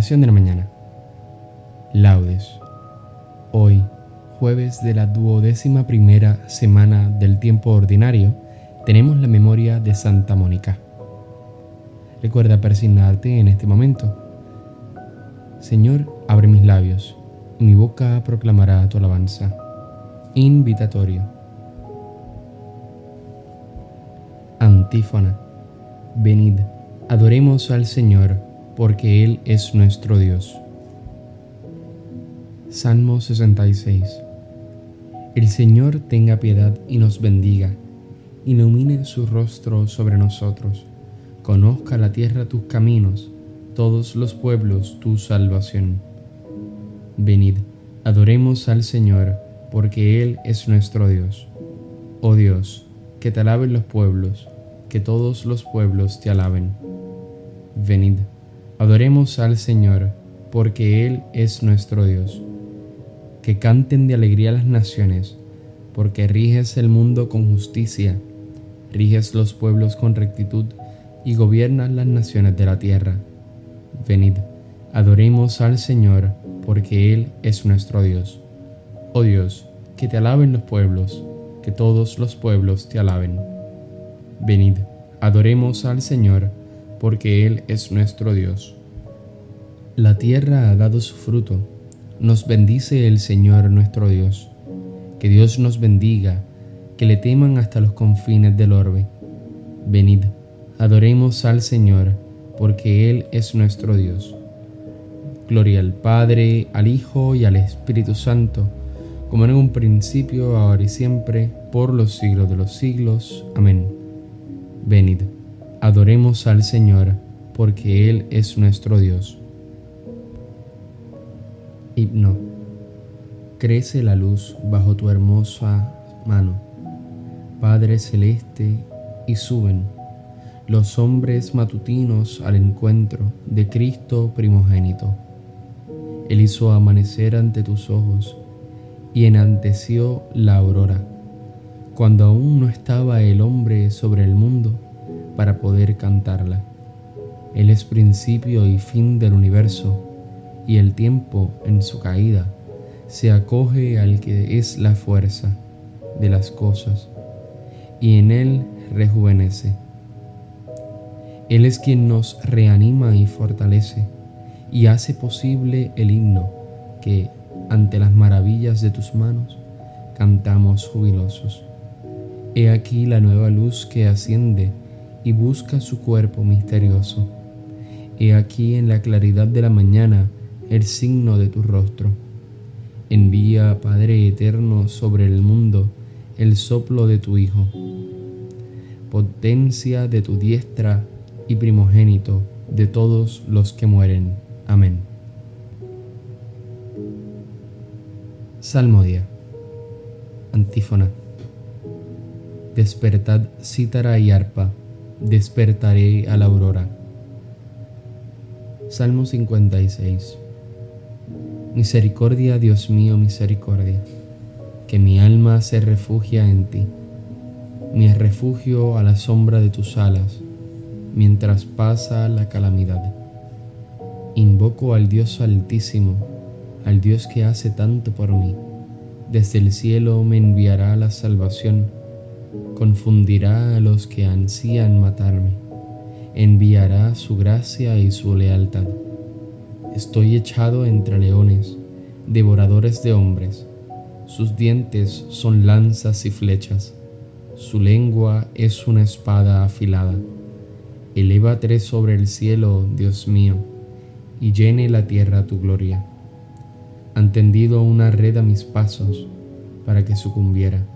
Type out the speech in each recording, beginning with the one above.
Oración de la mañana. Laudes. Hoy, jueves de la duodécima primera semana del tiempo ordinario, tenemos la memoria de Santa Mónica. Recuerda persignarte en este momento. Señor, abre mis labios, mi boca proclamará tu alabanza. Invitatorio. Antífona. Venid, adoremos al Señor porque Él es nuestro Dios. Salmo 66 El Señor tenga piedad y nos bendiga, ilumine su rostro sobre nosotros, conozca la tierra tus caminos, todos los pueblos tu salvación. Venid, adoremos al Señor, porque Él es nuestro Dios. Oh Dios, que te alaben los pueblos, que todos los pueblos te alaben. Venid, Adoremos al Señor, porque Él es nuestro Dios. Que canten de alegría las naciones, porque riges el mundo con justicia, riges los pueblos con rectitud y gobiernas las naciones de la tierra. Venid, adoremos al Señor, porque Él es nuestro Dios. Oh Dios, que te alaben los pueblos, que todos los pueblos te alaben. Venid, adoremos al Señor, porque Él es nuestro Dios. La tierra ha dado su fruto, nos bendice el Señor nuestro Dios. Que Dios nos bendiga, que le teman hasta los confines del orbe. Venid, adoremos al Señor, porque Él es nuestro Dios. Gloria al Padre, al Hijo y al Espíritu Santo, como en un principio, ahora y siempre, por los siglos de los siglos. Amén. Venid Adoremos al Señor, porque Él es nuestro Dios. Himno. Crece la luz bajo tu hermosa mano, Padre celeste, y suben los hombres matutinos al encuentro de Cristo primogénito. Él hizo amanecer ante tus ojos y enanteció la aurora, cuando aún no estaba el hombre sobre el mundo para poder cantarla. Él es principio y fin del universo, y el tiempo en su caída se acoge al que es la fuerza de las cosas, y en Él rejuvenece. Él es quien nos reanima y fortalece, y hace posible el himno que, ante las maravillas de tus manos, cantamos jubilosos. He aquí la nueva luz que asciende y busca su cuerpo misterioso. He aquí en la claridad de la mañana el signo de tu rostro. Envía, Padre eterno, sobre el mundo el soplo de tu Hijo. Potencia de tu diestra y primogénito de todos los que mueren. Amén. Salmodia. Antífona. Despertad cítara y arpa despertaré a la aurora. Salmo 56. Misericordia, Dios mío, misericordia, que mi alma se refugia en ti, mi refugio a la sombra de tus alas, mientras pasa la calamidad. Invoco al Dios altísimo, al Dios que hace tanto por mí. Desde el cielo me enviará la salvación confundirá a los que ansían matarme, enviará su gracia y su lealtad. Estoy echado entre leones, devoradores de hombres, sus dientes son lanzas y flechas, su lengua es una espada afilada. Elévate sobre el cielo, Dios mío, y llene la tierra tu gloria. Han tendido una red a mis pasos para que sucumbiera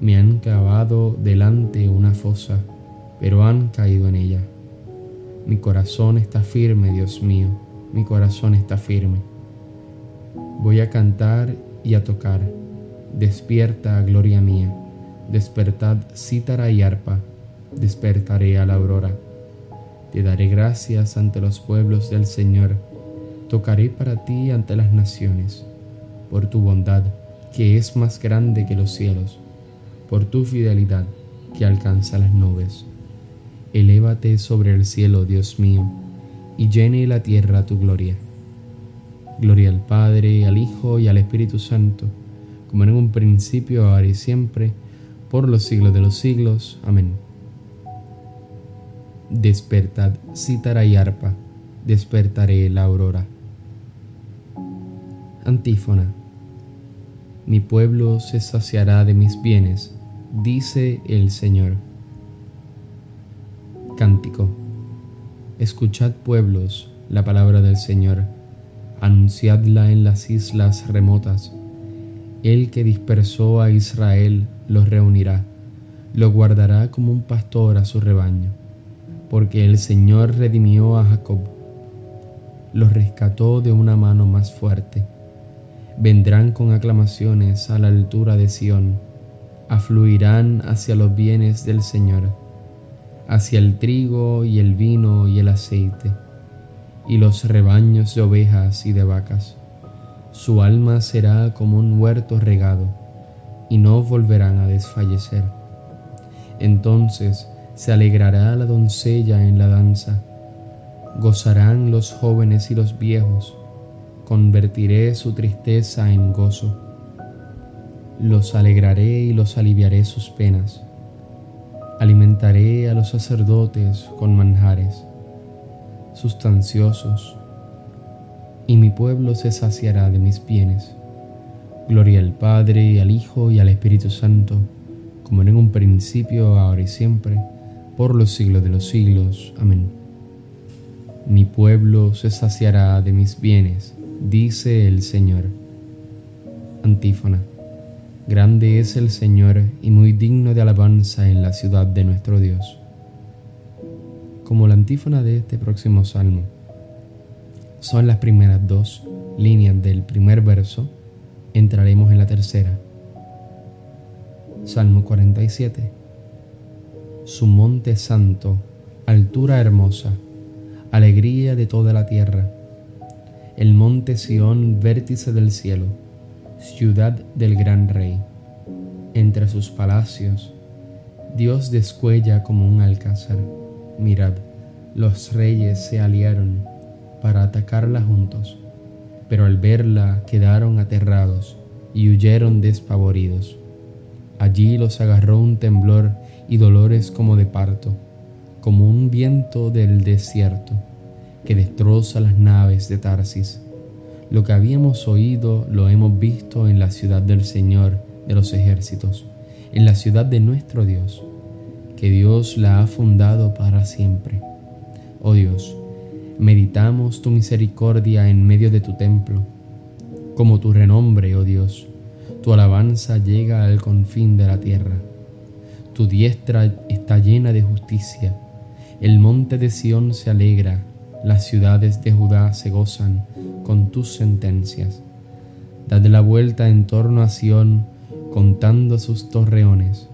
me han cavado delante una fosa, pero han caído en ella. Mi corazón está firme, Dios mío, mi corazón está firme. Voy a cantar y a tocar. Despierta, gloria mía. Despertad cítara y arpa. Despertaré a la aurora. Te daré gracias ante los pueblos del Señor. Tocaré para ti ante las naciones, por tu bondad, que es más grande que los cielos por tu fidelidad que alcanza las nubes. Elévate sobre el cielo, Dios mío, y llene la tierra tu gloria. Gloria al Padre, al Hijo y al Espíritu Santo, como en un principio, ahora y siempre, por los siglos de los siglos. Amén. Despertad, cítara y arpa, despertaré la aurora. Antífona. Mi pueblo se saciará de mis bienes, dice el Señor. Cántico. Escuchad pueblos la palabra del Señor, anunciadla en las islas remotas. El que dispersó a Israel los reunirá, lo guardará como un pastor a su rebaño, porque el Señor redimió a Jacob, los rescató de una mano más fuerte. Vendrán con aclamaciones a la altura de Sión, afluirán hacia los bienes del Señor hacia el trigo y el vino y el aceite, y los rebaños de ovejas y de vacas. Su alma será como un huerto regado, y no volverán a desfallecer. Entonces se alegrará la doncella en la danza, gozarán los jóvenes y los viejos, convertiré su tristeza en gozo. Los alegraré y los aliviaré sus penas Alimentaré a los sacerdotes con manjares sustanciosos, y mi pueblo se saciará de mis bienes. Gloria al Padre, al Hijo y al Espíritu Santo, como en un principio, ahora y siempre, por los siglos de los siglos. Amén. Mi pueblo se saciará de mis bienes, dice el Señor. Antífona. Grande es el Señor y muy digno de alabanza en la ciudad de nuestro Dios. Como la antífona de este próximo salmo, son las primeras dos líneas del primer verso, entraremos en la tercera. Salmo 47. Su monte santo, altura hermosa, alegría de toda la tierra. El monte Sión, vértice del cielo ciudad del gran rey. Entre sus palacios, Dios descuella como un alcázar. Mirad, los reyes se aliaron para atacarla juntos, pero al verla quedaron aterrados y huyeron despavoridos. Allí los agarró un temblor y dolores como de parto, como un viento del desierto que destroza las naves de Tarsis lo que habíamos oído lo hemos visto en la ciudad del Señor de los ejércitos, en la ciudad de nuestro Dios, que Dios la ha fundado para siempre. Oh Dios, meditamos tu misericordia en medio de tu templo, como tu renombre, oh Dios, tu alabanza llega al confín de la tierra. Tu diestra está llena de justicia, el monte de Sión se alegra las ciudades de Judá se gozan con tus sentencias. Dad la vuelta en torno a Sión, contando sus torreones.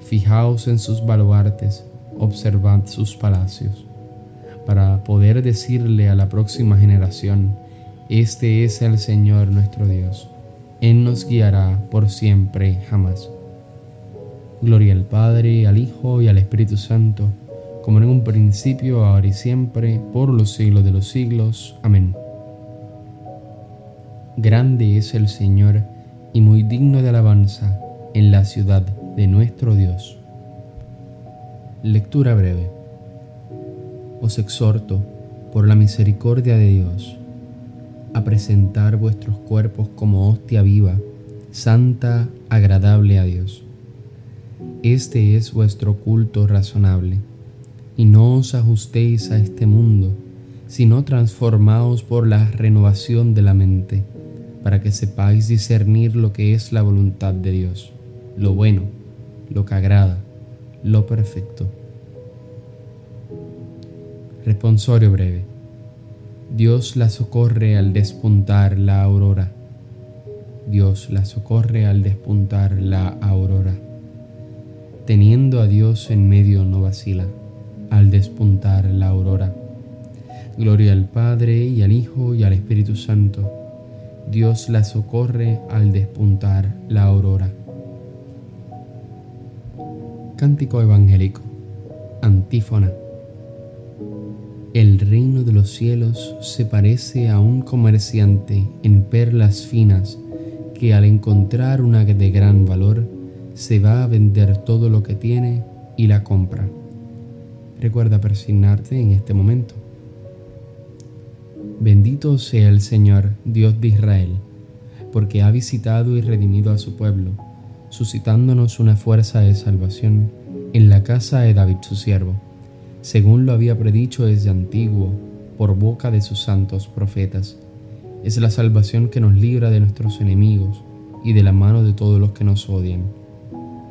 Fijaos en sus baluartes, observad sus palacios, para poder decirle a la próxima generación, Este es el Señor nuestro Dios. Él nos guiará por siempre jamás. Gloria al Padre, al Hijo y al Espíritu Santo como en un principio, ahora y siempre, por los siglos de los siglos. Amén. Grande es el Señor y muy digno de alabanza en la ciudad de nuestro Dios. Lectura breve. Os exhorto, por la misericordia de Dios, a presentar vuestros cuerpos como hostia viva, santa, agradable a Dios. Este es vuestro culto razonable y no os ajustéis a este mundo, sino transformaos por la renovación de la mente, para que sepáis discernir lo que es la voluntad de Dios, lo bueno, lo que agrada, lo perfecto. Responsorio breve. Dios la socorre al despuntar la aurora. Dios la socorre al despuntar la aurora. Teniendo a Dios en medio no vacila al despuntar la aurora. Gloria al Padre y al Hijo y al Espíritu Santo. Dios la socorre al despuntar la aurora. Cántico evangélico. Antífona. El reino de los los cielos se parece a un comerciante en perlas finas que al encontrar una de gran valor se va a vender todo lo que tiene y la compra. Recuerda persignarte en este momento. Bendito sea el Señor, Dios de Israel, porque ha visitado y redimido a su pueblo, suscitándonos una fuerza de salvación en la casa de David su siervo, según lo había predicho desde antiguo por boca de sus santos profetas. Es la salvación que nos libra de nuestros enemigos y de la mano de todos los que nos odian.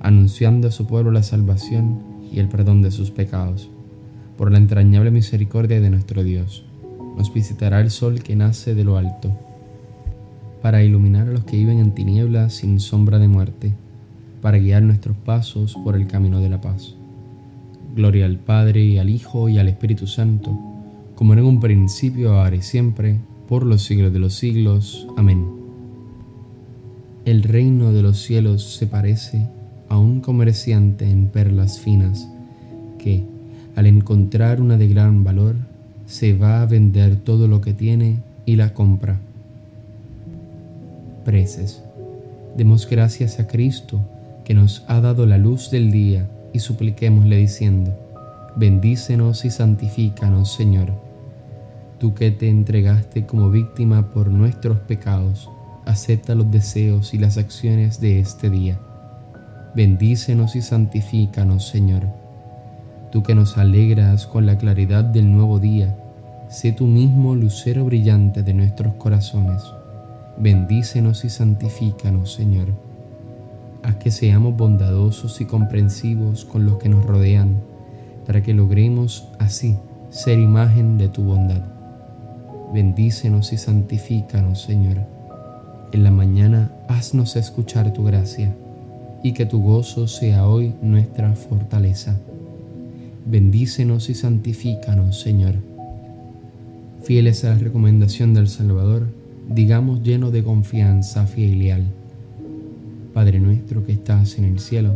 anunciando a su pueblo la salvación y el perdón de sus pecados. Por la entrañable misericordia de nuestro Dios, nos visitará el sol que nace de lo alto, para iluminar a los que viven en tinieblas sin sombra de muerte, para guiar nuestros pasos por el camino de la paz. Gloria al Padre y al Hijo y al Espíritu Santo como en un principio, ahora y siempre, por los siglos de los siglos. Amén. El reino de los cielos se parece a un comerciante en perlas finas que, al encontrar una de gran valor, se va a vender todo lo que tiene y la compra. Preces. Demos gracias a Cristo que nos ha dado la luz del día y supliquémosle diciendo, bendícenos y santifícanos, Señor tú que te entregaste como víctima por nuestros pecados, acepta los deseos y las acciones de este día. Bendícenos y santifícanos, Señor. Tú que nos alegras con la claridad del nuevo día, sé tú mismo lucero brillante de nuestros corazones. Bendícenos y santifícanos, Señor. Haz que seamos bondadosos y comprensivos con los que nos rodean, para que logremos así ser imagen de tu bondad bendícenos y santifícanos, Señor. En la mañana haznos escuchar tu gracia y que tu gozo sea hoy nuestra fortaleza. Bendícenos y santifícanos, Señor. Fieles a la recomendación del Salvador, digamos lleno de confianza, fiel y leal. Padre nuestro que estás en el cielo,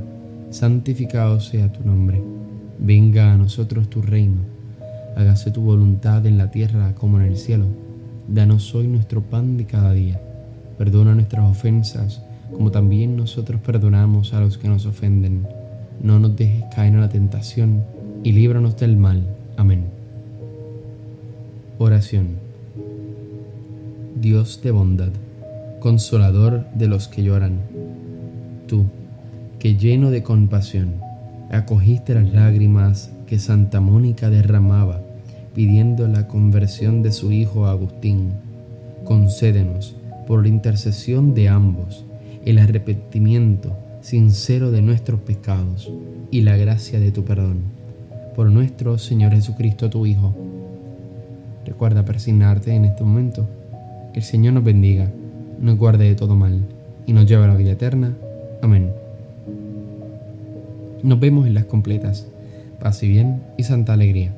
santificado sea tu nombre. Venga a nosotros tu reino hágase tu voluntad en la tierra como en el cielo. Danos hoy nuestro pan de cada día. Perdona nuestras ofensas, como también nosotros perdonamos a los que nos ofenden. No nos dejes caer en la tentación, y líbranos del mal. Amén. Oración. Dios de bondad, consolador de los que lloran, tú, que lleno de compasión, acogiste las lágrimas que Santa Mónica derramaba pidiendo la conversión de su hijo Agustín. Concédenos, por la intercesión de ambos, el arrepentimiento sincero de nuestros pecados y la gracia de tu perdón. Por nuestro Señor Jesucristo, tu Hijo. Recuerda persignarte en este momento. El Señor nos bendiga, nos guarde de todo mal y nos lleve a la vida eterna. Amén. Nos vemos en las completas paz y bien y santa alegría.